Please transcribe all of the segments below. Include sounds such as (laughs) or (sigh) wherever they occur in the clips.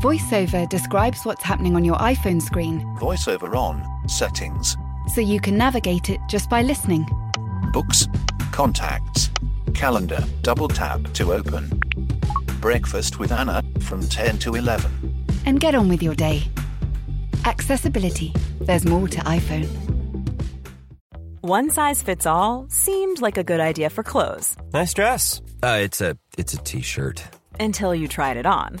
VoiceOver describes what's happening on your iPhone screen VoiceOver on, settings, so you can navigate it just by listening. books, contacts, calendar, double tap to open. Breakfast with Anna from 10 to 11. And get on with your day. Accessibility. There's more to iPhone. One size fits all seemed like a good idea for clothes Nice dress. Uh, it's a it's a t-shirt. until you tried it on.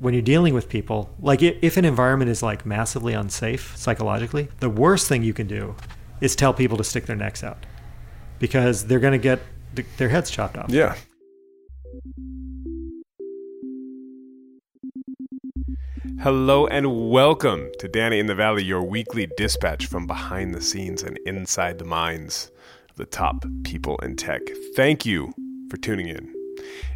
When you're dealing with people, like if an environment is like massively unsafe psychologically, the worst thing you can do is tell people to stick their necks out because they're going to get their heads chopped off. Yeah. Hello and welcome to Danny in the Valley, your weekly dispatch from behind the scenes and inside the minds of the top people in tech. Thank you for tuning in.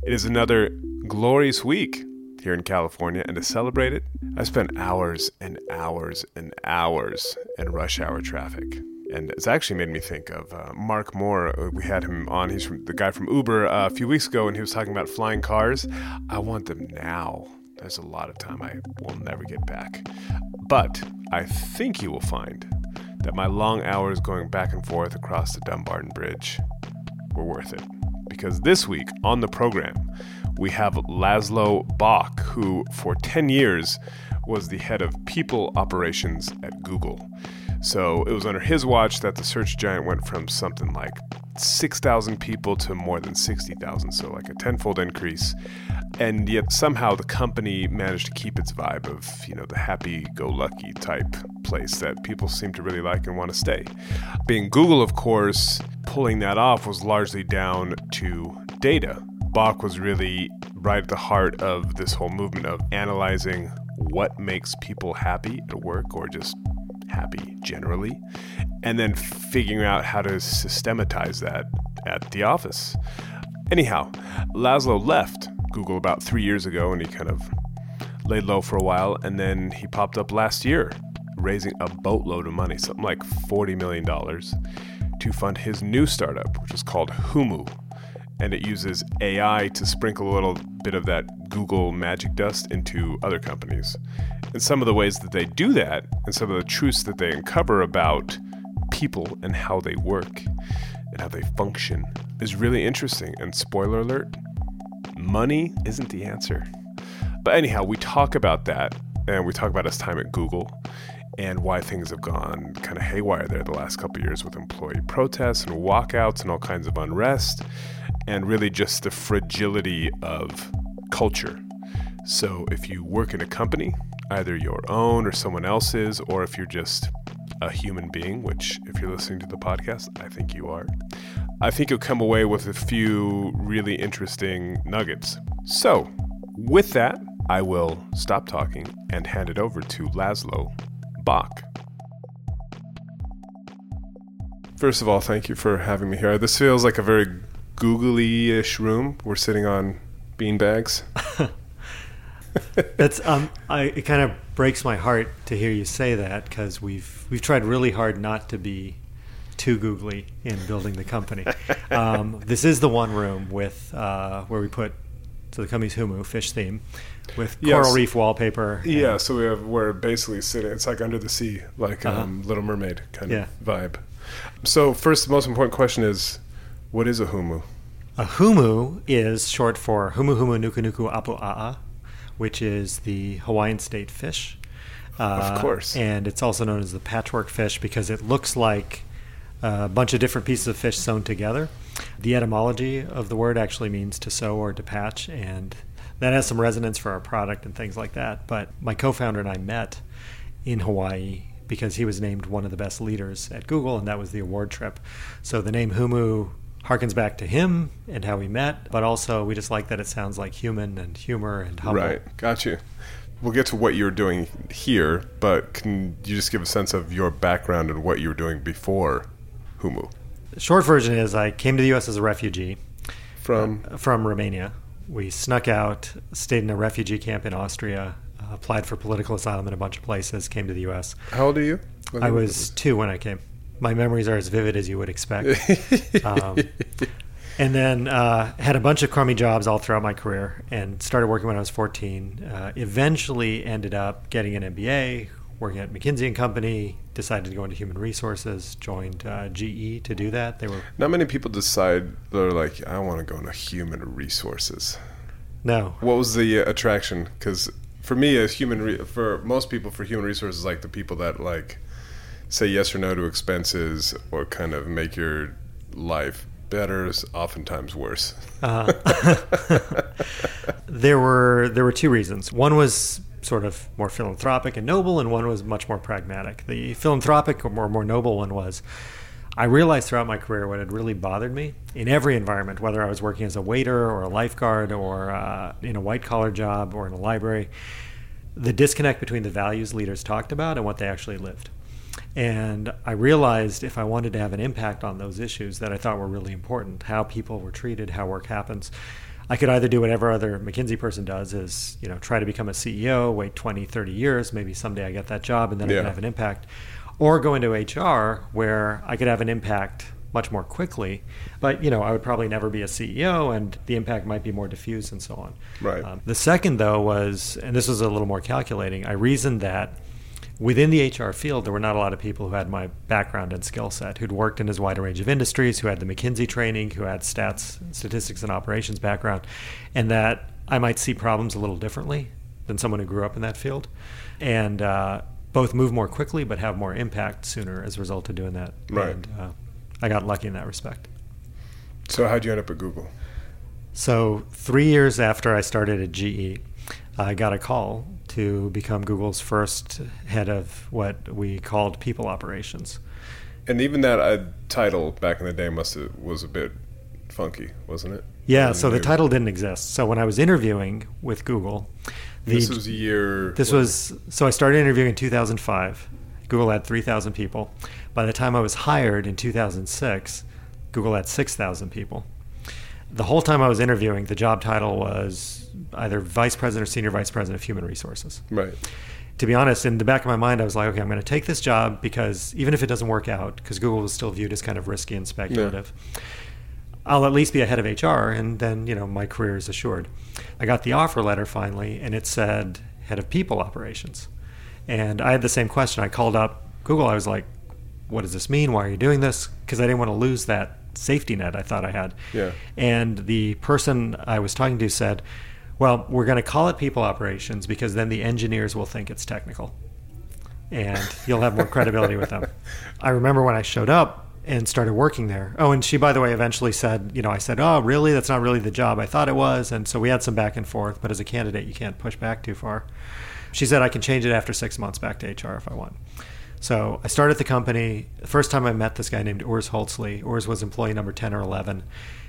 It is another glorious week here in California, and to celebrate it, I spent hours and hours and hours in rush hour traffic. And it's actually made me think of uh, Mark Moore. Uh, We had him on. He's from, the guy from Uber uh, a few weeks ago, and he was talking about flying cars. I want them now. There's a lot of time I will never get back. But I think you will find that my long hours going back and forth across the Dumbarton Bridge were worth it. Because this week on the program, we have Laszlo Bock, who for 10 years was the head of people operations at Google. So it was under his watch that the search giant went from something like 6,000 people to more than 60,000, so like a tenfold increase. And yet somehow the company managed to keep its vibe of, you know, the happy-go-lucky type place that people seem to really like and want to stay. Being Google, of course, pulling that off was largely down to data. Bock was really right at the heart of this whole movement of analyzing what makes people happy at work or just happy generally, and then figuring out how to systematize that at the office. Anyhow, Laszlo left Google about three years ago and he kind of laid low for a while, and then he popped up last year, raising a boatload of money, something like $40 million, to fund his new startup, which is called Humu. And it uses AI to sprinkle a little bit of that Google magic dust into other companies. And some of the ways that they do that, and some of the truths that they uncover about people and how they work and how they function, is really interesting. And spoiler alert, money isn't the answer. But anyhow, we talk about that and we talk about his time at Google and why things have gone kind of haywire there the last couple years with employee protests and walkouts and all kinds of unrest and really just the fragility of culture. So if you work in a company, either your own or someone else's, or if you're just a human being, which if you're listening to the podcast, I think you are, I think you'll come away with a few really interesting nuggets. So, with that, I will stop talking and hand it over to Laszlo Bock. First of all, thank you for having me here. This feels like a very googly ish room. We're sitting on beanbags. (laughs) (laughs) That's um, I it kind of breaks my heart to hear you say that because we've we've tried really hard not to be too googly in building the company. (laughs) um, this is the one room with uh, where we put so the company's Humu fish theme with Yes. coral reef wallpaper. Yeah, so we have we're basically sitting. It's like under the sea, like Uh-huh. um, Little Mermaid kind Yeah. of vibe. So first, the most important question is, what is a humu? A humu is short for Humu Humu Nuku Nuku Apu A'a, which is the Hawaiian state fish. Uh, course. And it's also known as the patchwork fish because it looks like a bunch of different pieces of fish sewn together. The etymology of the word actually means to sew or to patch, and that has some resonance for our product and things like that. But my co founder and I met in Hawaii because he was named one of the best leaders at Google, and that was the award trip. So the name Humu harkens back to him and how we met, but also we just like that it sounds like human and humor and humble. Right, got you. we'll get to what you're doing here, but can you just give a sense of your background and what you were doing before Humu? Short version is I came to the U.S. as a refugee From from Romania. We snuck out, stayed in a refugee camp in Austria, uh, applied for political asylum in a bunch of places, came to the U.S. how old are you? I was two when I came. My memories are as vivid as you would expect. (laughs) um, and then uh, had a bunch of crummy jobs all throughout my career and started working when I was 14. Uh, eventually ended up getting an MBA, working at McKinsey and Company, decided to go into human resources, joined uh, GE to do that. They were, Not many people decide they're like, I want to go into human resources. no, What was the uh, attraction? Because for me, as human, re- for most people, for human resources, like the people that like say yes or no to expenses or kind of make your life better is oftentimes worse. (laughs) there were there were two reasons. One was sort of more philanthropic and noble, and one was much more pragmatic. The philanthropic or more, more noble one was I realized throughout my career what had really bothered me in every environment, whether I was working as a waiter or a lifeguard or uh, in a white collar job or in a library, the disconnect between the values leaders talked about and what they actually lived. And I realized if I wanted to have an impact on those issues that I thought were really important, how people were treated, how work happens, I could either do whatever other McKinsey person does is, you know, try to become a CEO, wait 20, 30 years, maybe someday I get that job and then I can have an impact, or go into HR where I could have an impact much more quickly. But, you know, I would probably never be a CEO and the impact might be more diffuse and so on. Right. Um, the second, though, was, and this was a little more calculating, I reasoned that within the HR field, there were not a lot of people who had my background and skill set, who'd worked in as wide a range of industries, who had the McKinsey training, who had stats, statistics, and operations background, and that I might see problems a little differently than someone who grew up in that field, and uh, both move more quickly but have more impact sooner as a result of doing that. Right. And uh, I got lucky in that respect. So how'd you end up at Google? So, three years after I started at GE, I got a call to become Google's first head of what we called people operations. And even that uh, title back in the day must have was a bit funky, wasn't it? Yeah, And so the title didn't exist. So, when I was interviewing with Google, the, This was a year. this was so I started interviewing in 2005. Google had 3,000 people. By the time I was hired in 2006, Google had 6,000 people. The whole time I was interviewing, the job title was either vice president or senior vice president of human resources. right. To be honest, in the back of my mind, I was like, okay, I'm going to take this job because even if it doesn't work out, because Google was still viewed as kind of risky and speculative, I'll at least be a head of HR, and then you know my career is assured. I got the offer letter finally, and it said head of people operations, and I had the same question. I called up Google. I was like, "What does this mean? Why are you doing this?" Because I didn't want to lose that safety net I thought I had. Yeah. And the person I was talking to said, "Well, we're going to call it people operations because then the engineers will think it's technical." and you'll have more credibility with them. I remember when I showed up and started working there. Oh, and she, by the way, eventually said, you know, I said, oh, really? That's not really the job I thought it was. And so we had some back and forth, but as a candidate, you can't push back too far. She said, I can change it after six months back to HR if I want. So I started the company. The first time I met this guy named Urs Hölzle. Urs was employee number 10 or 11.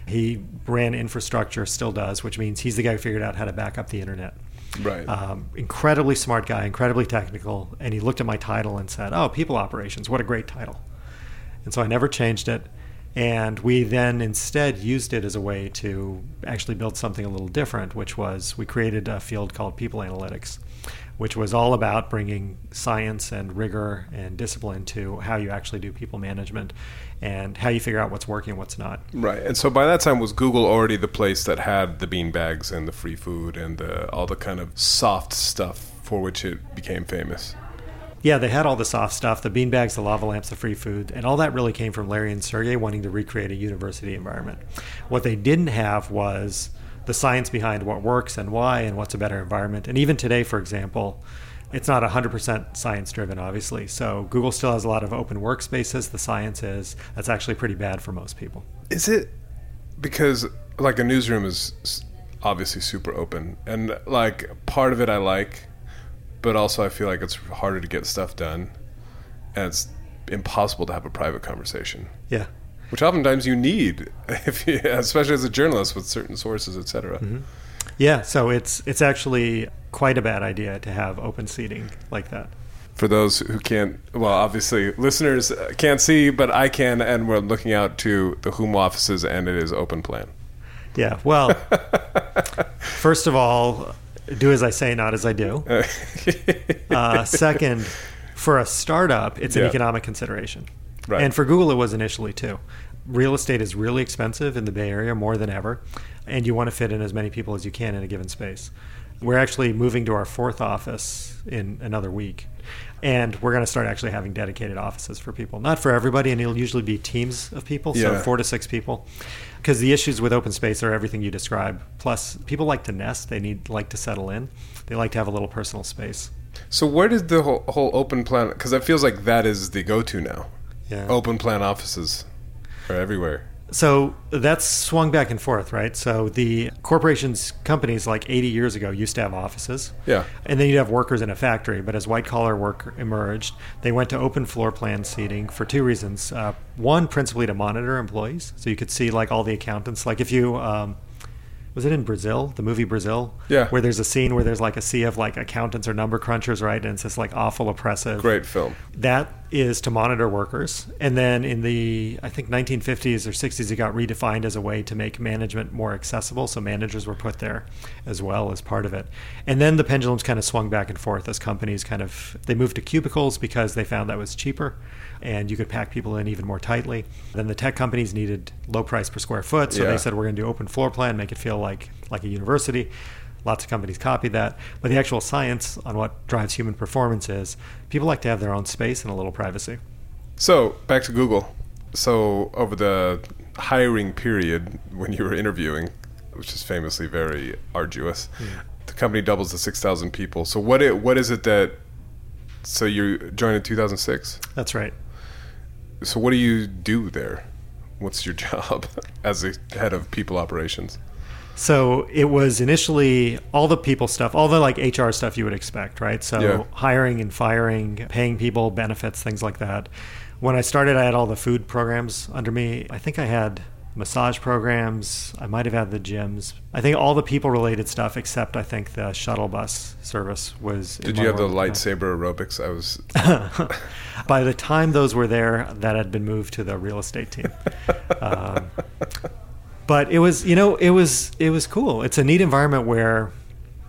He ran infrastructure, still does, which means he's the guy who figured out how to back up the internet. Right. Um, incredibly smart guy, incredibly technical. And he looked at my title and said, Oh, people operations, what a great title. And so I never changed it. And we then instead used it as a way to actually build something a little different, which was we created a field called people analytics, which was all about bringing science and rigor and discipline to how you actually do people management and how you figure out what's working and what's not. Right. And so by that time, was Google already the place that had the bean bags and the free food and the, all the kind of soft stuff for which it became famous? Yeah, they had all the soft stuff, the beanbags, the lava lamps, the free food, and all that really came from Larry and Sergey wanting to recreate a university environment. What they didn't have was the science behind what works and why and what's a better environment. And even today, for example, it's not 100% science driven, obviously. So Google still has a lot of open workspaces. The science is that's actually pretty bad for most people. Is it because like a newsroom is obviously super open and like part of it I like, but also I feel like it's harder to get stuff done, and it's impossible to have a private conversation, Yeah. which oftentimes you need, (laughs) if you, especially as a journalist with certain sources, etc. Yeah, so it's it's actually quite a bad idea to have open seating like that. For those who can't, well, obviously listeners can't see, but I can, and we're looking out to the Humu offices, and it is open plan. Yeah. Well, (laughs) first of all, do as I say, not as I do. (laughs) Uh, second, for a startup, it's an Yeah. economic consideration. Right. And for Google, it was initially too. Real estate is really expensive in the Bay Area more than ever, and you want to fit in as many people as you can in a given space. We're actually moving to our fourth office in another week, and we're going to start actually having dedicated offices for people. Not for everybody, and it'll usually be teams of people, so Yeah. four to six people. Because the issues with open space are everything you describe. Plus, people like to nest; they need like to settle in. They like to have a little personal space. So where did the whole, whole open plan? Because it feels like that is the go-to now. Yeah. Open plan offices are everywhere. So that's swung back and forth, right? So the corporations, companies like 80 years ago used to have offices. Yeah. And then you'd have workers in a factory. But as white collar work emerged, they went to open floor plan seating for two reasons. Uh, one, principally to monitor employees. So you could see like all the accountants. Like if you, um, was it in Brazil, the movie Brazil? Yeah. Where there's a scene where there's like a sea of like accountants or number crunchers, right? And it's just like awful oppressive. Great film. That is to monitor workers. And then in the, I think, 1950s or 60s, it got redefined as a way to make management more accessible. So managers were put there as well as part of it. And then the pendulums kind of swung back and forth as companies kind of, they moved to cubicles because they found that was cheaper and you could pack people in even more tightly. Then the tech companies needed low price per square foot. So Yeah. they said, we're going to do open floor plan, make it feel like, like a university. Lots of companies copy that. But the actual science on what drives human performance is people like to have their own space and a little privacy. So back to Google. So over the hiring period when you were interviewing, which is famously very arduous, hmm. the company doubles to six thousand people. So what it what is it that? So you joined in two thousand six. That's right. So what do you do there? What's your (laughs) job as the head of people operations? So it was initially all the people stuff, all the like HR stuff you would expect, right? So Yeah. hiring and firing, paying people, benefits, things like that. When I started, I had all the food programs under me. I think I had massage programs. I might have had the gyms. I think all the people related stuff, except I think the shuttle bus service was. Did you have the lightsaber aerobics? I was. (laughs) By the time those were there, that had been moved to the real estate team. (laughs) um, but it was, you know, it was it was cool. It's a neat environment where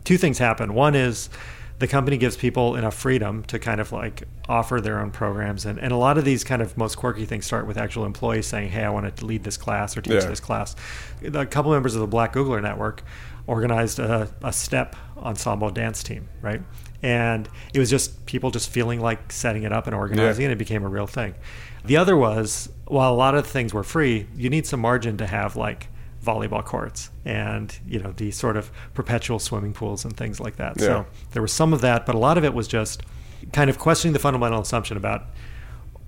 two things happen. One is the company gives people enough freedom to kind of like offer their own programs, and, and a lot of these kind of most quirky things start with actual employees saying, "Hey, I want to lead this class or teach Yeah. this class." A couple members of the Black Googler Network organized a, a step ensemble dance team, right? And it was just people just feeling like setting it up and organizing Yeah. it. It became a real thing. The other was while a lot of things were free, you need some margin to have like volleyball courts and you know the sort of perpetual swimming pools and things like that. Yeah. So there was some of that, but a lot of it was just kind of questioning the fundamental assumption about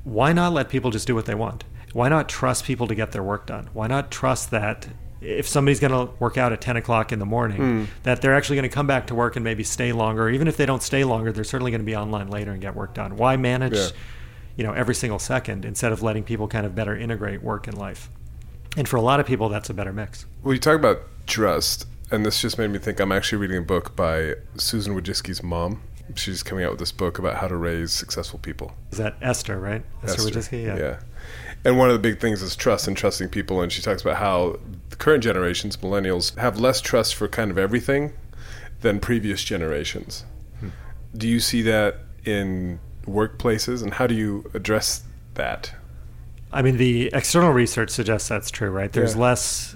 why not let people just do what they want? Why not trust people to get their work done? Why not trust that if somebody's going to work out at 10 o'clock in the morning, Hmm. that they're actually going to come back to work and maybe stay longer. Even if they don't stay longer, they're certainly going to be online later and get work done. Why manage, Yeah. You know, every single second instead of letting people kind of better integrate work and life? And for a lot of people, that's a better mix. Well, you talk about trust, and this just made me think. I'm actually reading a book by Susan Wojcicki's mom. She's coming out with this book about how to raise successful people. Is that Esther, right? Esther, Wojcicki? yeah. And one of the big things is trust and trusting people. And she talks about how the current generations, millennials, have less trust for kind of everything than previous generations. Hmm. Do you see that in workplaces, and how do you address that? I mean, the external research suggests that's true, right? There's Yeah. less.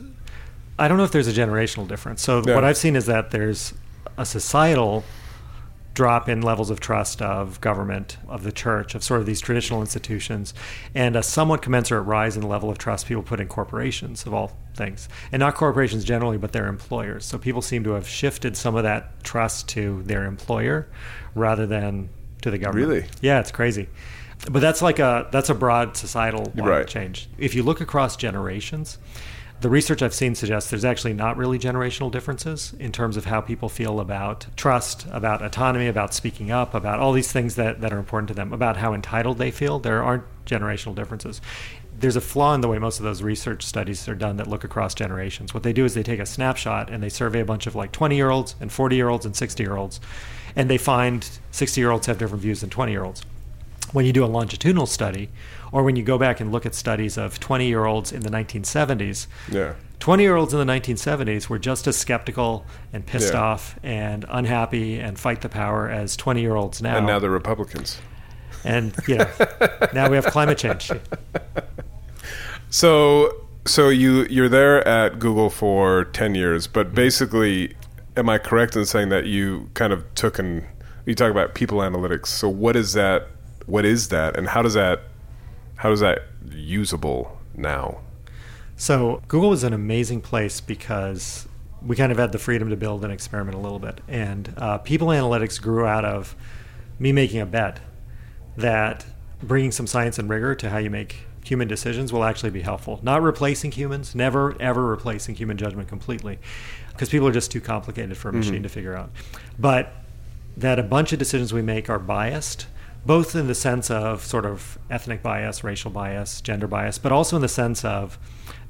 I don't know if there's a generational difference. So Yeah. what I've seen is that there's a societal drop in levels of trust of government, of the church, of sort of these traditional institutions, and a somewhat commensurate rise in the level of trust people put in corporations of all things, and not corporations generally, but their employers. So people seem to have shifted some of that trust to their employer rather than to the government. Really? Yeah, it's crazy. But that's like a that's a broad societal Right. change. If you look across generations, the research I've seen suggests there's actually not really generational differences in terms of how people feel about trust, about autonomy, about speaking up, about all these things that, that are important to them, about how entitled they feel. There aren't generational differences. there's a flaw in the way most of those research studies are done that look across generations. What they do is they take a snapshot and they survey a bunch of like 20 year olds and 40 year olds and 60 year olds, and they find 60 year olds have different views than 20 year olds. When you do a longitudinal study, or when you go back and look at studies of 20 year olds in the 1970s, Yeah. 20 year olds in the 1970s were just as skeptical and pissed Yeah. off and unhappy and fight the power as 20 year olds now. And now they're Republicans. And, you know, (laughs) now we have climate change. So so you you're there at Google for 10 years, Mm-hmm. but basically am I correct in saying that you kind of took and you talk about people analytics. So what is that what is that and how does that how is that usable now? So Google was an amazing place because we kind of had the freedom to build and experiment a little bit. And uh, people analytics grew out of me making a bet that bringing some science and rigor to how you make human decisions will actually be helpful. Not replacing humans, never ever replacing human judgment completely, because people are just too complicated for a machine mm-hmm. to figure out. But that a bunch of decisions we make are biased, both in the sense of sort of ethnic bias, racial bias, gender bias, but also in the sense of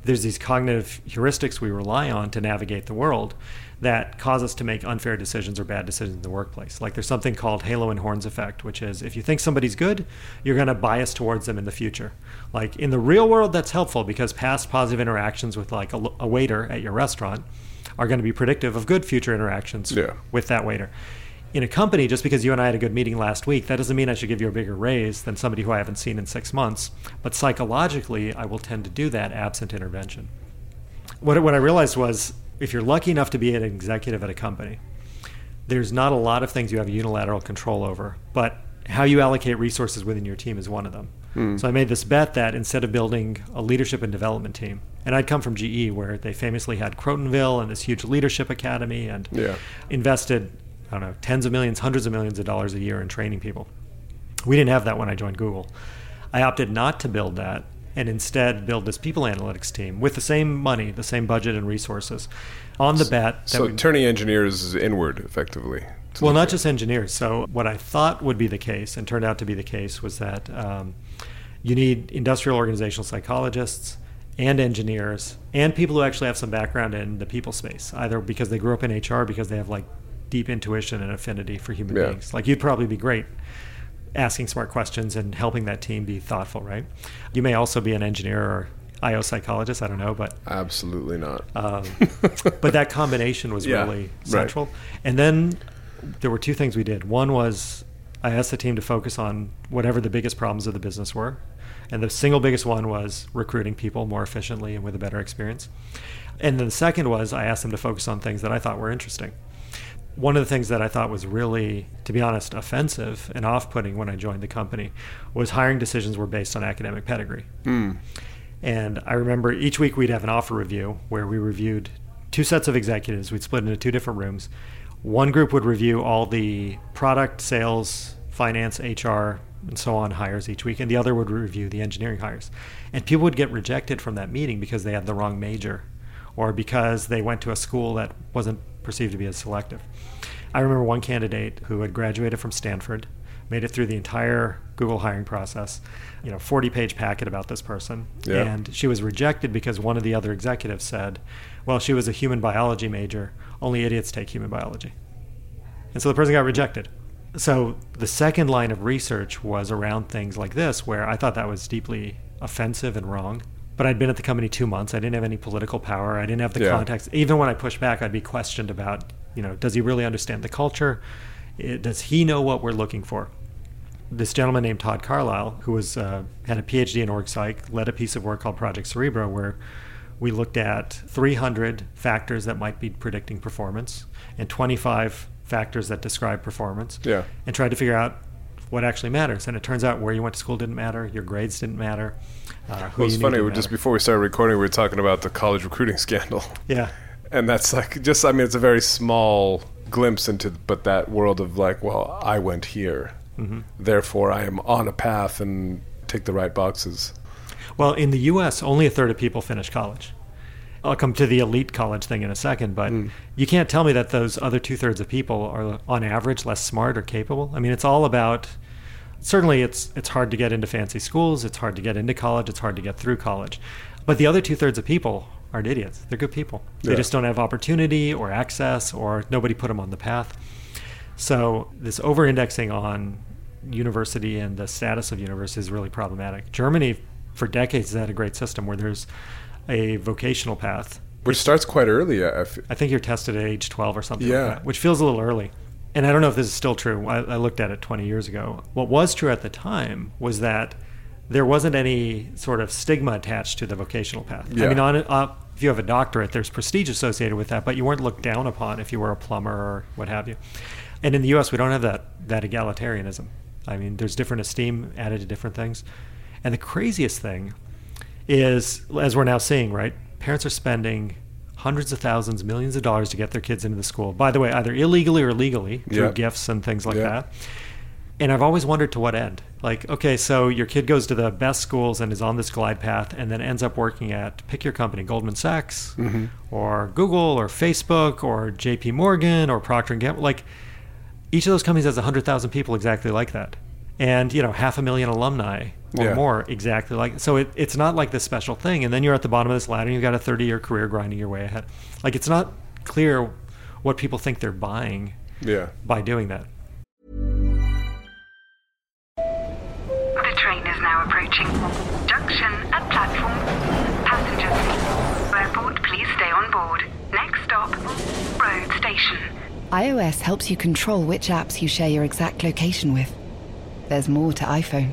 there's these cognitive heuristics we rely on to navigate the world that cause us to make unfair decisions or bad decisions in the workplace. Like there's something called halo and horns effect, which is if you think somebody's good, you're going to bias towards them in the future. Like in the real world, that's helpful because past positive interactions with like a, a waiter at your restaurant are going to be predictive of good future interactions Yeah. with that waiter. In a company, just because you and I had a good meeting last week, that doesn't mean I should give you a bigger raise than somebody who I haven't seen in six months. But psychologically, I will tend to do that absent intervention. What, what I realized was if you're lucky enough to be an executive at a company, there's not a lot of things you have unilateral control over, but how you allocate resources within your team is one of them. Hmm. So I made this bet that instead of building a leadership and development team, and I'd come from GE where they famously had Crotonville and this huge leadership academy and Yeah. invested, I don't know, tens of millions, hundreds of millions of dollars a year in training people. We didn't have that when I joined Google. I opted not to build that and instead build this people analytics team with the same money, the same budget and resources on the bet that So we, turning engineers inward effectively. well, not just engineers. So, what I thought would be the case, and turned out to be the case, was that um, you need industrial organizational psychologists and engineers and people who actually have some background in the people space, either because they grew up in HR, because they have like deep intuition and affinity for human Yeah. beings. Like, you'd probably be great asking smart questions and helping that team be thoughtful, right? You may also be an engineer or IO psychologist, I don't know, but Absolutely not. um, (laughs) but that combination was Yeah, really right. central. And then there were two things we did. One was I asked the team to focus on whatever the biggest problems of the business were. And the single biggest one was recruiting people more efficiently and with a better experience. And then the second was I asked them to focus on things that I thought were interesting. One of the things that I thought was really, to be honest, offensive and off putting when I joined the company was hiring decisions were based on academic pedigree. Hmm. And I remember each week we'd have an offer review where we reviewed two sets of executives. We'd split into two different rooms. One group would review all the product, sales, finance, HR, and so on hires each week, and the other would review the engineering hires. And people would get rejected from that meeting because they had the wrong major or because they went to a school that wasn't perceived to be as selective. I remember one candidate who had graduated from Stanford, made it through the entire Google hiring process, you know, 40 page packet about this person. Yeah. And she was rejected because one of the other executives said, well, she was a human biology major. Only idiots take human biology. And so the person got rejected. So the second line of research was around things like this, where I thought that was deeply offensive and wrong. But I'd been at the company two months. I didn't have any political power. I didn't have the Yeah. context. Even when I pushed back, I'd be questioned about, you know, does he really understand the culture? It, does he know what we're looking for? This gentleman named Todd Carlisle, who was uh, had a PhD in org psych, led a piece of work called Project Cerebro, where we looked at 300 factors that might be predicting performance and 25 factors that describe performance Yeah. and tried to figure out what actually matters. And it turns out where you went to school didn't matter, your grades didn't matter. Uh, Well, it's funny. Just before we started recording, we were talking about the college recruiting (laughs) scandal, yeah, and that's like just. I mean, it's a very small glimpse into, but that world of like, well, I went here, Mm-hmm. therefore I am on a path and take the right boxes. Well, in the U.S., only a third of people finish college. I'll come to the elite college thing in a second, but Mm. you can't tell me that those other two thirds of people are, on average, less smart or capable. I mean, it's all about certainly it's it's hard to get into fancy schools, it's hard to get into college, it's hard to get through college. But the other two thirds of people aren't idiots. They're good people. They Yeah. just don't have opportunity or access or nobody put them on the path. So this over indexing on university and the status of university is really problematic. Germany for decades has had a great system where there's a vocational path. Which starts quite early. I think you're tested at age 12 or something Yeah. like that, which feels a little early. And I don't know if this is still true. I, I looked at it 20 years ago. What was true at the time was that there wasn't any sort of stigma attached to the vocational path. Yeah. I mean, on, uh, if you have a doctorate, there's prestige associated with that, but you weren't looked down upon if you were a plumber or what have you. And in the U.S., we don't have that that egalitarianism. I mean, there's different esteem added to different things. And the craziest thing is, as we're now seeing, right? Parents are spending hundreds of thousands, millions of dollars to get their kids into the school. By the way, either illegally or legally through Yeah. gifts and things like Yeah. that. And I've always wondered to what end. Like, okay, so your kid goes to the best schools and is on this glide path and then ends up working at pick your company, Goldman Sachs Mm-hmm. or Google or Facebook or JP Morgan or Procter and Gamble. Like each of those companies has 100,000 people exactly like that. And, you know, half a million alumni or Yeah. more exactly like so it, it's not like this special thing and then you're at the bottom of this ladder and you've got a 30 year career grinding your way ahead like it's not clear what people think they're buying yeah. by doing that The train is now approaching. Junction at platform. Passengers. Airport, please stay on board. Next stop, road station. iOS helps you control which apps you share your exact location with. There's more to iPhone.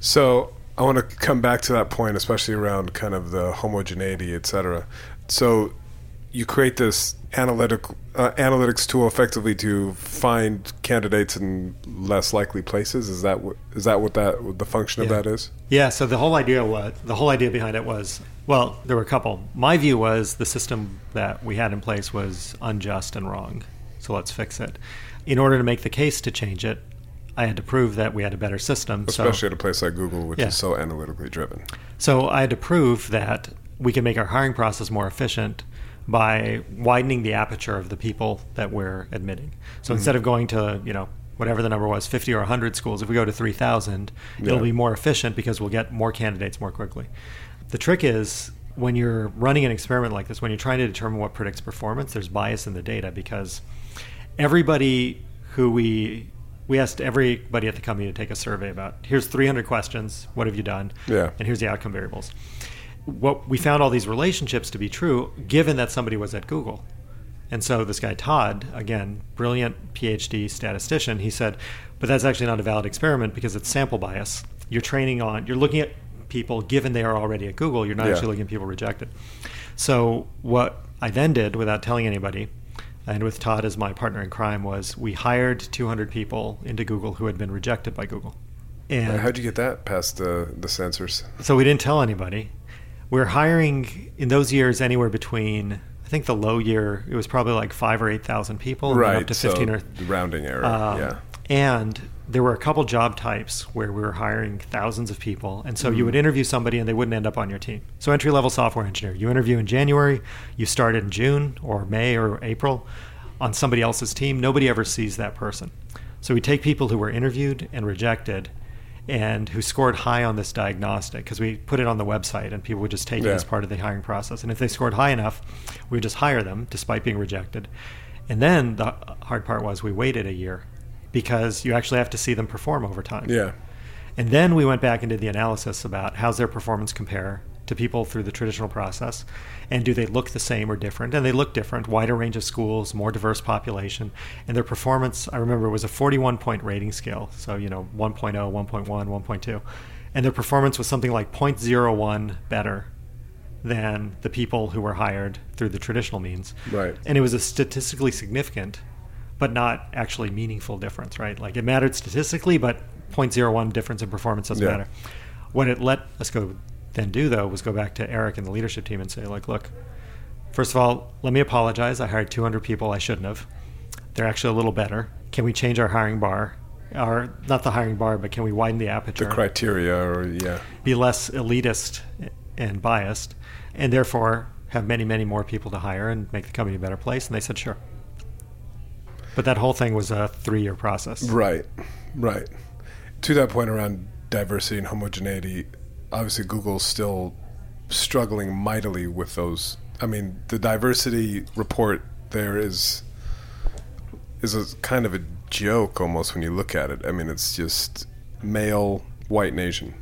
So I want to come back to that point, especially around kind of the homogeneity, et cetera. So you create this analytic uh, analytics tool effectively to find candidates in less likely places. Is that what, is that what that what the function of that is? Yeah, so the whole idea was the whole idea behind it was well, there were a couple. My view was the system that we had in place was unjust and wrong. So let's fix it. In order to make the case to change it, I had to prove that we had a better system. Especially so, at a place like Google, which Yeah. is so analytically driven. so I had to prove that we can make our hiring process more efficient by widening the aperture of the people that we're admitting. So Mm-hmm. instead of going to, you know, whatever the number was, 50 or 100 schools, if we go to 3,000, it'll be more efficient because we'll get more candidates more quickly. The trick is when you're running an experiment like this, when you're trying to determine what predicts performance, there's bias in the data because everybody who we we asked everybody at the company to take a survey about here's 300 questions what have you done? Yeah. and here's the outcome variables. What we found all these relationships to be true given that somebody was at google. And so this guy todd again brilliant phd statistician he said but that's actually not a valid experiment because it's sample bias. You're training on you're looking at people given they are already at google. You're not Yeah. actually looking at people rejected. So what i then did without telling anybody and with Todd as my partner in crime was we hired 200 people into Google who had been rejected by Google. And How'd you get that past the the censors? so we didn't tell anybody. We're hiring in those years anywhere between I think the low year it was probably like five or eight thousand people, Right. up to so fifteen or rounding error. um, yeah. And there were a couple job types where we were hiring thousands of people. And so you Mm. would interview somebody and they wouldn't end up on your team. So, entry level software engineer, you interview in January, you start in June or May or April on somebody else's team. Nobody ever sees that person. So, we take people who were interviewed and rejected and who scored high on this diagnostic because we put it on the website and people would just take it as part of the hiring process. And if they scored high enough, we would just hire them despite being rejected. And then the hard part was we waited a year because you actually have to see them perform over time. Yeah. And then we went back and did the analysis about how's their performance compare to people through the traditional process and do they look the same or different and they look different wider range of schools more diverse population and their performance i remember was a 41 point rating scale so you know 1.0 1.1 1.2 and their performance was something like 0.01 better than the people who were hired through the traditional means Right. and it was a statistically significant but not actually meaningful difference right? Like it mattered statistically but 0.01 difference in performance doesn't Yeah. matter. What it let us go then do though was go back to Eric and the leadership team and say like look first of all let me apologize. I hired 200 people I shouldn't have. They're actually a little better. Can we change our hiring bar? Or not the hiring bar but can we widen the The aperture criteria, or yeah. be less elitist and biased and therefore have many many more people to hire and make the company a better place. And they said sure but that whole thing was a three year process Right, right. To that point around diversity and homogeneity, obviously Google's still struggling mightily with those. I mean, the diversity report there is is a kind of a joke almost when you look at it. I mean, it's just male, white nation.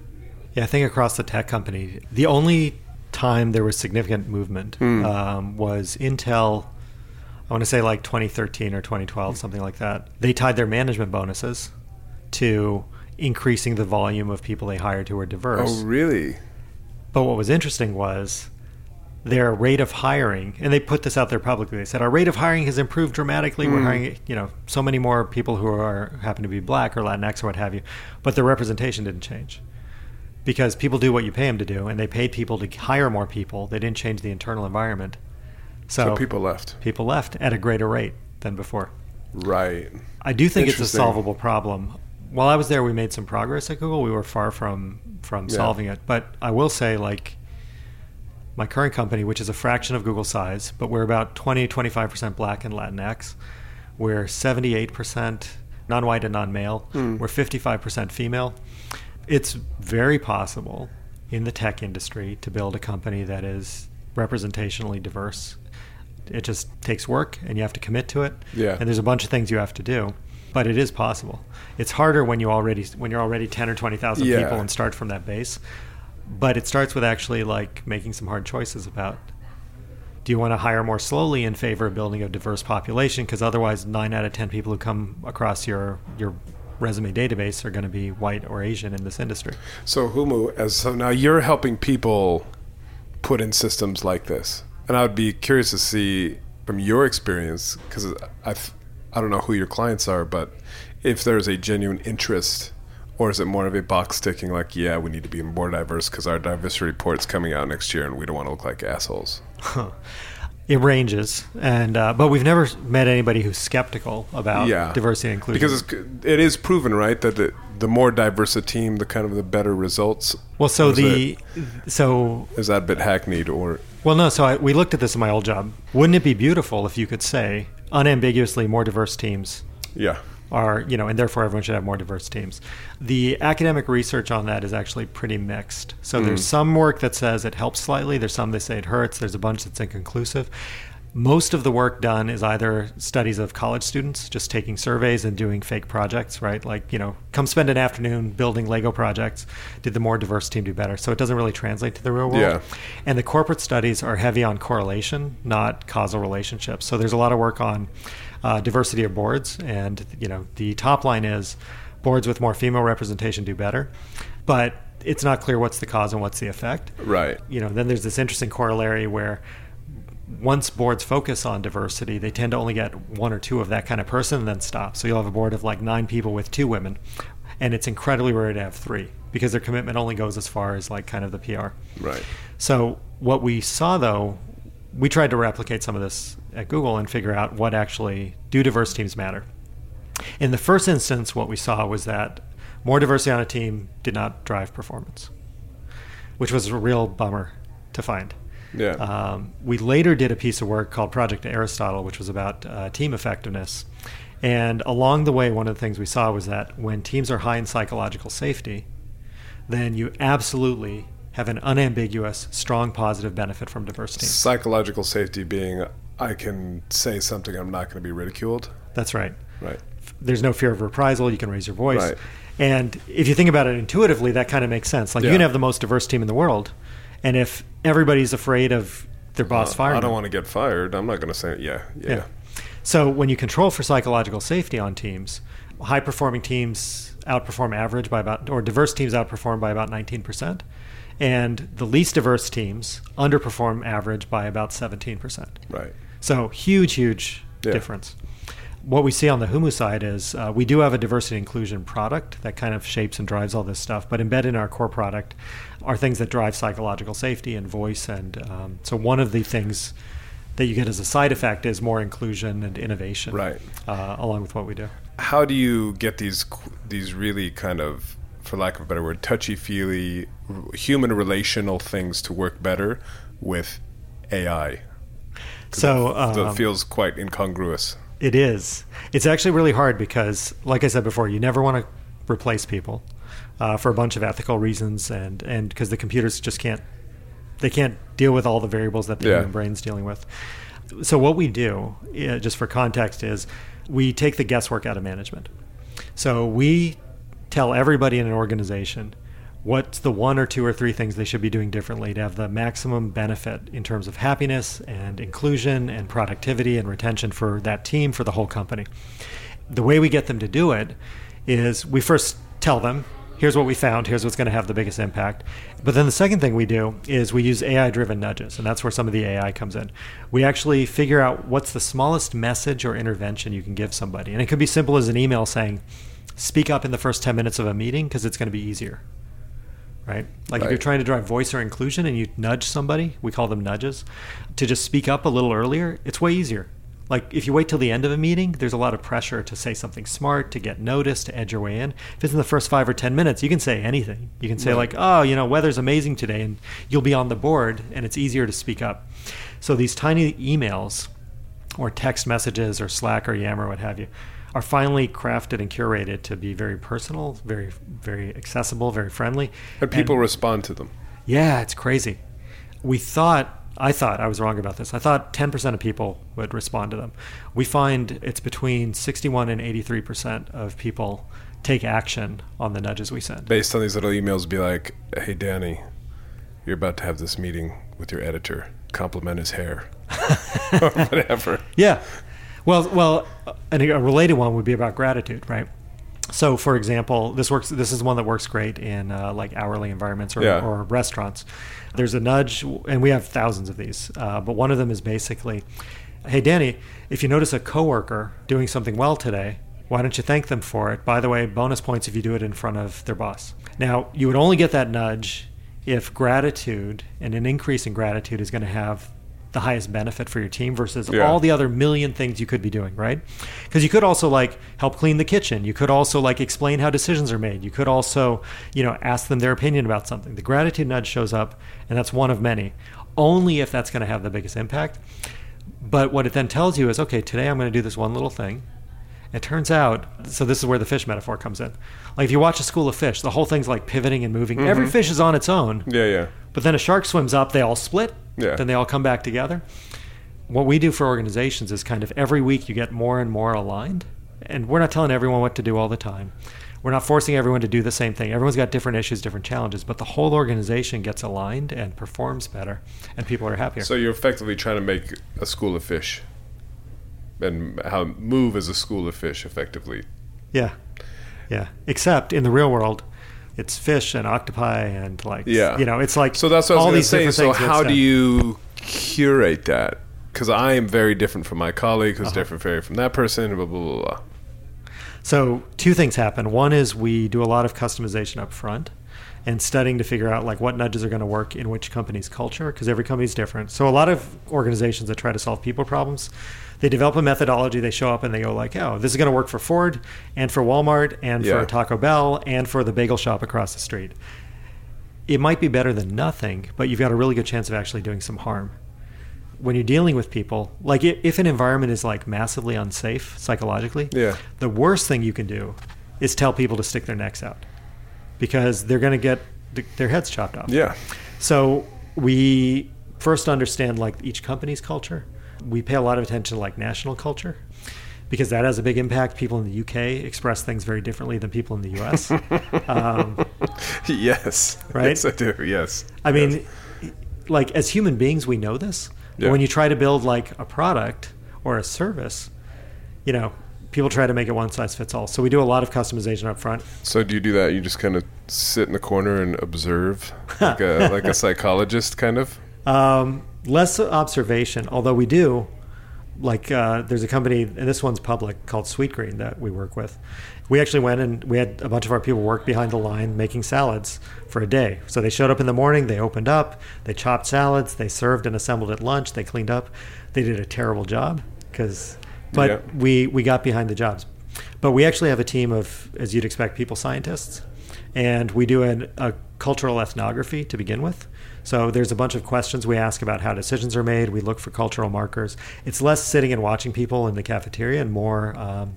Yeah, I think across the tech company, the only time there was significant movement um, was Intel. I want to say like 2013 or 2012, something like that. They tied their management bonuses to increasing the volume of people they hired who were diverse. Oh, really? But what was interesting was their rate of hiring, and they put this out there publicly. They said our rate of hiring has improved dramatically. We're Mm. hiring, you know, so many more people who are happen to be black or Latinx or what have you, but their representation didn't change because people do what you pay them to do, and they paid people to hire more people. They didn't change the internal environment, so, So people left. People left at a greater rate than before. Right. I do think it's a solvable problem. While I was there, we made some progress at Google. We were far from from Yeah. solving it, but I will say, like my current company, which is a fraction of Google's size, but we're about 20 25 percent Black and Latinx. We're 78 percent non-white and non-male. Hmm. We're 55 percent female. It's very possible in the tech industry to build a company that is representationally diverse. It just takes work, and you have to commit to it. Yeah. And there's a bunch of things you have to do, but it is possible. It's harder when you already when you're already ten or twenty thousand Yeah. people and start from that base. But it starts with actually like making some hard choices about do you want to hire more slowly in favor of building a diverse population because otherwise nine out of ten people who come across your your resume database are going to be white or Asian in this industry. So Humu, as so now you're helping people put in systems like this, and I would be curious to see from your experience because I I don't know who your clients are, but if there's a genuine interest, or is it more of a box ticking like, yeah, we need to be more diverse because our diversity report's coming out next year, and we don't want to look like assholes. It ranges, and uh, but we've never met anybody who's skeptical about yeah, diversity and inclusion. because it's, it is proven, right, that the, the more diverse a team, the kind of the better results. Well, so the so is that a bit hackneyed or Well, no. So I, we looked at this in my old job. Wouldn't it be beautiful if you could say unambiguously more diverse teams yeah? are, you know, and therefore everyone should have more diverse teams? The academic research on that is actually pretty mixed. So there's Mm. some work that says it helps slightly. There's some that say it hurts. There's a bunch that's inconclusive. Most of the work done is either studies of college students, just taking surveys and doing fake projects, right? Like, you know, come spend an afternoon building Lego projects. Did the more diverse team do better? So it doesn't really translate to the real world. Yeah. And the corporate studies are heavy on correlation, not causal relationships. So there's a lot of work on uh, diversity of boards, and you know the top line is boards with more female representation do better, but it's not clear what's the cause and what's the effect. Right. You know, then there's this interesting corollary where once boards focus on diversity, they tend to only get one or two of that kind of person and then stop. So you'll have a board of like nine people with two women, and it's incredibly rare to have three because their commitment only goes as far as like kind of the PR. Right. So what we saw though, we tried to replicate some of this at Google and figure out what actually do diverse teams matter. In the first instance, what we saw was that more diversity on a team did not drive performance, which was a real bummer to find. Yeah. Um, we later did a piece of work called Project Aristotle, which was about uh, team effectiveness. And along the way, one of the things we saw was that when teams are high in psychological safety, then you absolutely have an unambiguous, strong positive benefit from diverse teams. Psychological safety being I can say something. I'm not going to be ridiculed. That's right. Right. There's no fear of reprisal. You can raise your voice. Right. And if you think about it intuitively, that kind of makes sense. Like you can have the most diverse team in the world, and if everybody's afraid of their boss Uh, firing, I don't want to get fired. I'm not going to say yeah, yeah. Yeah. So when you control for psychological safety on teams, high performing teams outperform average by about, or diverse teams outperform by about 19%. And the least diverse teams underperform average by about 17%. Right. So huge, huge Yeah. difference. What we see on the Humu side is uh, we do have a diversity inclusion product that kind of shapes and drives all this stuff, but embedded in our core product are things that drive psychological safety and voice. And um, so one of the things that you get as a side effect is more inclusion and innovation, Right. Uh, along with what we do. How do you get these these really kind of, for lack of a better word, touchy feely, human relational things to work better with AI? So, it, f- it um, feels quite incongruous. It is. It's actually really hard because, like I said before, you never want to replace people uh, for a bunch of ethical reasons, and and because the computers just can't they can't deal with all the variables that the Yeah. human brain's dealing with. So what we do, uh, just for context, is we take the guesswork out of management. So we tell everybody in an organization what's the one or two or three things they should be doing differently to have the maximum benefit in terms of happiness and inclusion and productivity and retention for that team, for the whole company. The way we get them to do it is we first tell them, here's what we found, here's what's going to have the biggest impact. But then the second thing we do is we use AI driven nudges, and that's where some of the AI comes in. We actually figure out what's the smallest message or intervention you can give somebody. And it could be simple as an email saying, speak up in the first 10 minutes of a meeting because it's going to be easier. Right? Like if you're trying to drive voice or inclusion and you nudge somebody, we call them nudges, to just speak up a little earlier, it's way easier. Like if you wait till the end of a meeting, there's a lot of pressure to say something smart, to get noticed, to edge your way in. If it's in the first five or ten minutes, you can say anything. You can say Right. like, "Oh, you know, weather's amazing today," and you'll be on the board, and it's easier to speak up. So these tiny emails, or text messages, or Slack, or Yammer, what have you, are finally crafted and curated to be very personal, very very accessible, very friendly, And people respond to them. yeah, it's crazy. We thought, I thought, I was wrong about this. I thought 10% of people would respond to them. We find it's between 61 and 83% of people take action on the nudges we send. Based on these little emails, be like, hey, Danny, you're about to have this meeting with your editor. Compliment his hair. (laughs) or whatever. Yeah. Well, well, and a related one would be about gratitude, right? So, for example, this works. This is one that works great in uh, like hourly environments or, Yeah. or restaurants. There's a nudge, and we have thousands of these. Uh, but one of them is basically, "Hey, Danny, if you notice a coworker doing something well today, why don't you thank them for it? By the way, bonus points if you do it in front of their boss." Now, you would only get that nudge if gratitude and an increase in gratitude is going to have the highest benefit for your team versus Yeah. all the other million things you could be doing, right? Because you could also like help clean the kitchen. You could also like explain how decisions are made. You could also, you know, ask them their opinion about something. The gratitude nudge shows up, and that's one of many. Only if that's going to have the biggest impact. But what it then tells you is, okay, today I'm going to do this one little thing. It turns out, so this is where the fish metaphor comes in. Like if you watch a school of fish, the whole thing's like pivoting and moving. Every Mhm. fish is on its own. Yeah, yeah. But then a shark swims up, they all split, Yeah. then they all come back together. What we do for organizations is kind of every week you get more and more aligned. And we're not telling everyone what to do all the time. We're not forcing everyone to do the same thing. Everyone's got different issues, different challenges, but the whole organization gets aligned and performs better, and people are happier. So you're effectively trying to make a school of fish, and how move as a school of fish effectively. yeah, yeah. Except in the real world, it's fish and octopi and like, Yeah, you know, it's like so that's what I all was these. So how do you curate that? Because I am very different from my colleague, who's Uh-huh. different very from that person. Blah blah blah. blah. So two things happen. One is we do a lot of customization up front and studying to figure out like what nudges are going to work in which company's culture because every company's different. So a lot of organizations that try to solve people problems, they develop a methodology, they show up and they go like, "Oh, this is going to work for Ford and for Walmart and Yeah. for Taco Bell and for the bagel shop across the street." It might be better than nothing, but you've got a really good chance of actually doing some harm when you're dealing with people, like if an environment is like massively unsafe psychologically, Yeah. the worst thing you can do is tell people to stick their necks out because they're going to get th- their heads chopped off. Yeah. So we first understand like each company's culture. We pay a lot of attention to like national culture because that has a big impact. People in the UK express things very differently than people in the US. (laughs) um, yes. Right? Yes, I do. Yes. I mean, like as human beings, we know this. Yeah. But when you try to build like a product or a service, you know, people try to make it one size fits all. So we do a lot of customization up front. So do you do that? You just kind of sit in the corner and observe, (laughs) like a like a psychologist, kind of. Um, less observation, although we do. Like uh, there's a company, and this one's public, called Sweetgreen that we work with. We actually went and we had a bunch of our people work behind the line making salads for a day. So they showed up in the morning, they opened up, they chopped salads, they served and assembled at lunch, they cleaned up. They did a terrible job because, but Yeah. we we got behind the jobs. But we actually have a team of, as you'd expect, people scientists, and we do an, a cultural ethnography to begin with. So there's a bunch of questions we ask about how decisions are made. We look for cultural markers. It's less sitting and watching people in the cafeteria and more um,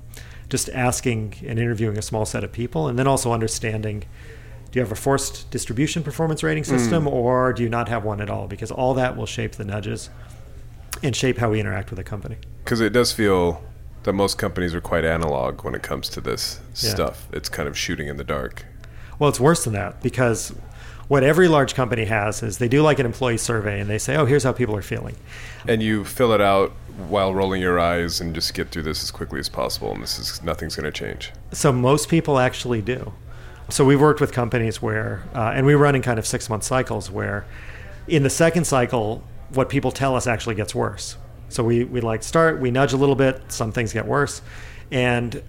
just asking and interviewing a small set of people, and then also understanding. Do you have a forced distribution performance rating system, or do you not have one at all? Because all that will shape the nudges and shape how we interact with a company. Because it does feel that most companies are quite analog when it comes to this Yeah. stuff. It's kind of shooting in the dark. Well, it's worse than that because what every large company has is they do like an employee survey and they say, oh, here's how people are feeling. And you fill it out while rolling your eyes and just get through this as quickly as possible. And this is nothing's going to change. So most people actually do. So we've worked with companies where, uh, and we run in kind of six month cycles where in the second cycle, what people tell us actually gets worse. So we, we like start, we nudge a little bit, some things get worse. And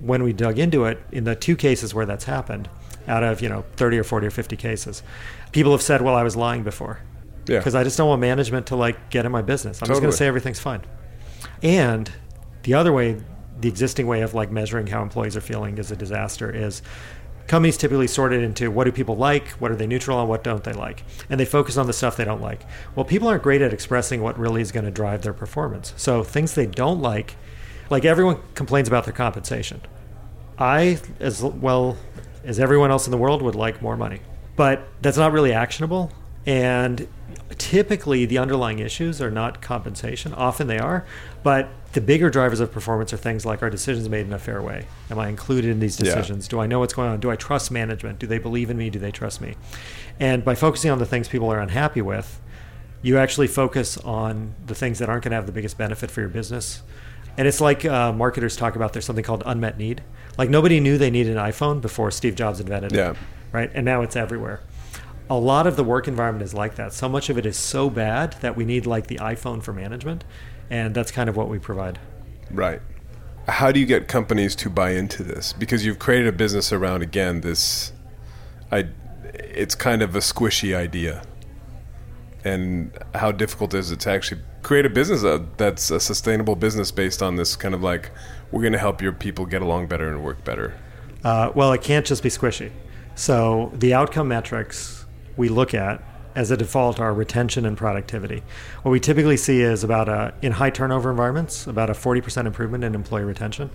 when we dug into it, in the two cases where that's happened, out of, you know, 30 or 40 or 50 cases, people have said, well, I was lying before. Yeah. Because I just don't want management to like get in my business. I'm just going to say everything's fine. And the other way, the existing way of like measuring how employees are feeling is a disaster is companies typically sort it into what do people like, what are they neutral on, what don't they like, and they focus on the stuff they don't like. Well, people aren't great at expressing what really is going to drive their performance. So things they don't like, like everyone complains about their compensation. I, as well as everyone else in the world, would like more money, but that's not really actionable. And typically, the underlying issues are not compensation. Often they are, but the bigger drivers of performance are things like: Are decisions made in a fair way? Am I included in these Yeah. decisions? Do I know what's going on? Do I trust management? Do they believe in me? Do they trust me? And by focusing on the things people are unhappy with, you actually focus on the things that aren't going to have the biggest benefit for your business. And it's like uh, marketers talk about there's something called unmet need. Like nobody knew they needed an iPhone before Steve Jobs invented Yeah. it. Right? And now it's everywhere. A lot of the work environment is like that. So much of it is so bad that we need like the iPhone for management. And that's kind of what we provide. Right. How do you get companies to buy into this? Because you've created a business around again this I it's kind of a squishy idea. And how difficult is it to actually create a business uh, that's a sustainable business based on this kind of like we're going to help your people get along better and work better. Uh, well, it can't just be squishy. So the outcome metrics we look at as a default are retention and productivity. What we typically see is about a in high turnover environments about a 40% improvement in employee retention.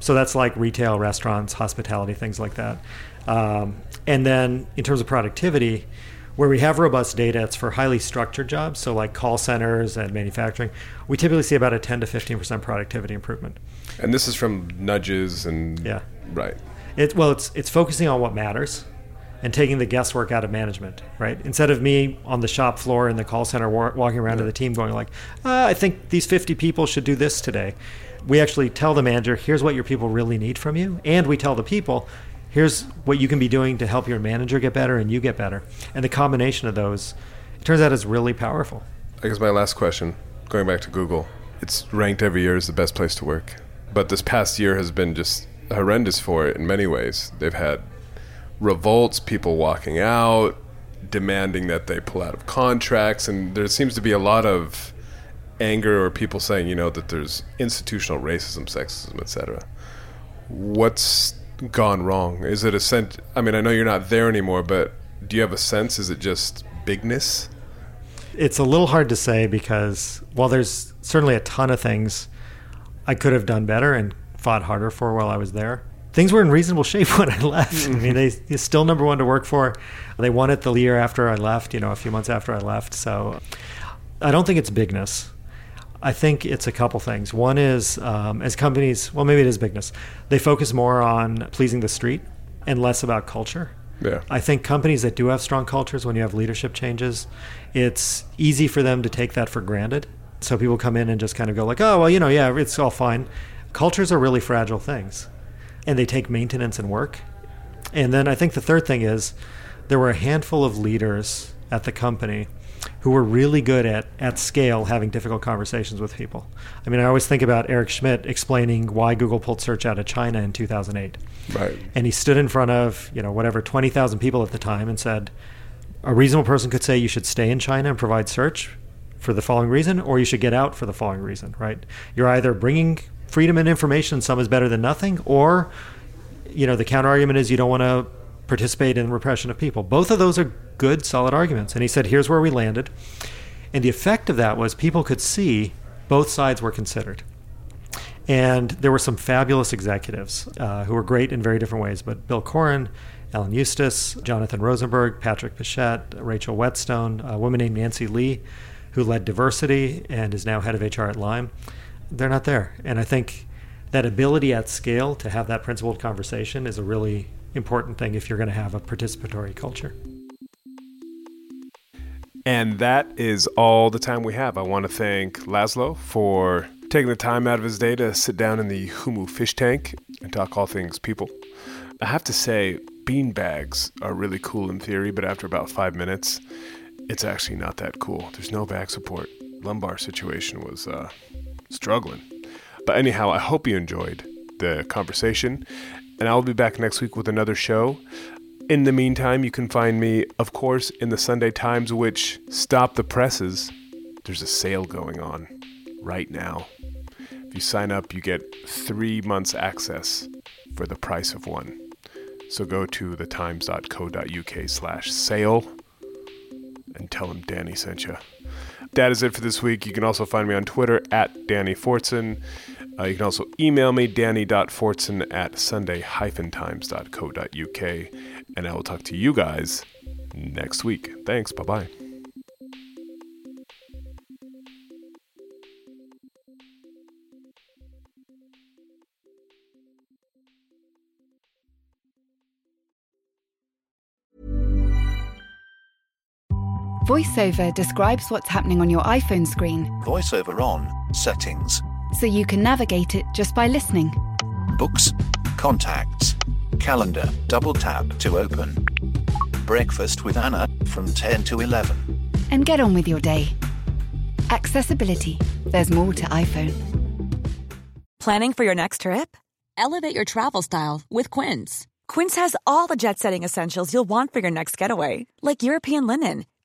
So that's like retail, restaurants, hospitality, things like that. Um, and then in terms of productivity, where we have robust data, it's for highly structured jobs, so like call centers and manufacturing. We typically see about a 10 to 15% productivity improvement. And this is from nudges and Yeah. right. It, well, it's it's focusing on what matters, and taking the guesswork out of management. Right. Instead of me on the shop floor in the call center wa- walking around to the team going like, uh, I think these 50 people should do this today. We actually tell the manager, here's what your people really need from you, and we tell the people, here's what you can be doing to help your manager get better and you get better. And the combination of those, it turns out, is really powerful. I guess my last question, going back to Google, it's ranked every year as the best place to work. But this past year has been just horrendous for it in many ways. They've had revolts, people walking out, demanding that they pull out of contracts, and there seems to be a lot of anger or people saying, you know, that there's institutional racism, sexism, etc. What's gone wrong? Is it a sense? I mean, I know you're not there anymore, but do you have a sense? Is it just bigness? it's a little hard to say because while there's certainly a ton of things I could have done better and fought harder for while I was there, things were in reasonable shape (laughs) when I left. I mean, they it's still number one to work for. They won it the year after I left, you know, a few months after I left. So I don't think it's bigness. I think it's a couple things. One is um, as companies, well, maybe it is bigness, they focus more on pleasing the street and less about culture. Yeah. I think companies that do have strong cultures, when you have leadership changes, it's easy for them to take that for granted. So people come in and just kind of go like, oh, well, you know, yeah, it's all fine. Cultures are really fragile things, and they take maintenance and work. And then I think the third thing is there were a handful of leaders at the company who were really good at, at scale, having difficult conversations with people. I mean, I always think about Eric Schmidt explaining why Google pulled search out of China in 2008. Right. And he stood in front of, you know, whatever, 20,000 people at the time and said, a reasonable person could say you should stay in China and provide search for the following reason, or you should get out for the following reason, right? You're either bringing freedom and information, some is better than nothing, or, you know, the counter argument is you don't want to participate in repression of people. Both of those are good, solid arguments. And he said, here's where we landed. And the effect of that was people could see both sides were considered. And there were some fabulous executives uh, who were great in very different ways. But Bill Coughran, Alan Eustace, Jonathan Rosenberg, Patrick Pichette, Rachel Whetstone, a woman named Nancy Lee, who led diversity and is now head of HR at Lime, they're not there. And I think that ability at scale to have that principled conversation is a really important thing if you're going to have a participatory culture. And that is all the time we have. I want to thank Laszlo for taking the time out of his day to sit down in the Humu fish tank and talk all things people. I have to say, bean bags are really cool in theory, but after about five minutes, it's actually not that cool. There's no back support. Lumbar situation was uh, struggling. But anyhow, I hope you enjoyed the conversation, and I'll be back next week with another show. In the meantime, you can find me, of course, in the Sunday Times, which stop the presses. There's a sale going on right now. If you sign up, you get three months access for the price of one. So go to thetimes.co.uk slash sale and tell them Danny sent you. That is it for this week. You can also find me on Twitter at Danny Fortson. Uh, you can also email me, danny.fortson at sunday-times.co.uk. And I will talk to you guys next week. Thanks. Bye bye VoiceOver describes what's happening on your iPhone screen VoiceOver on. Settings. so you can navigate it just by listening. Books. Contacts. Calendar. Double tap to open. Breakfast with Anna from 10 to 11. And get on with your day. Accessibility. There's more to iPhone. Planning for your next trip? Elevate your travel style with Quince. Quince has all the jet setting essentials you'll want for your next getaway, like European linen,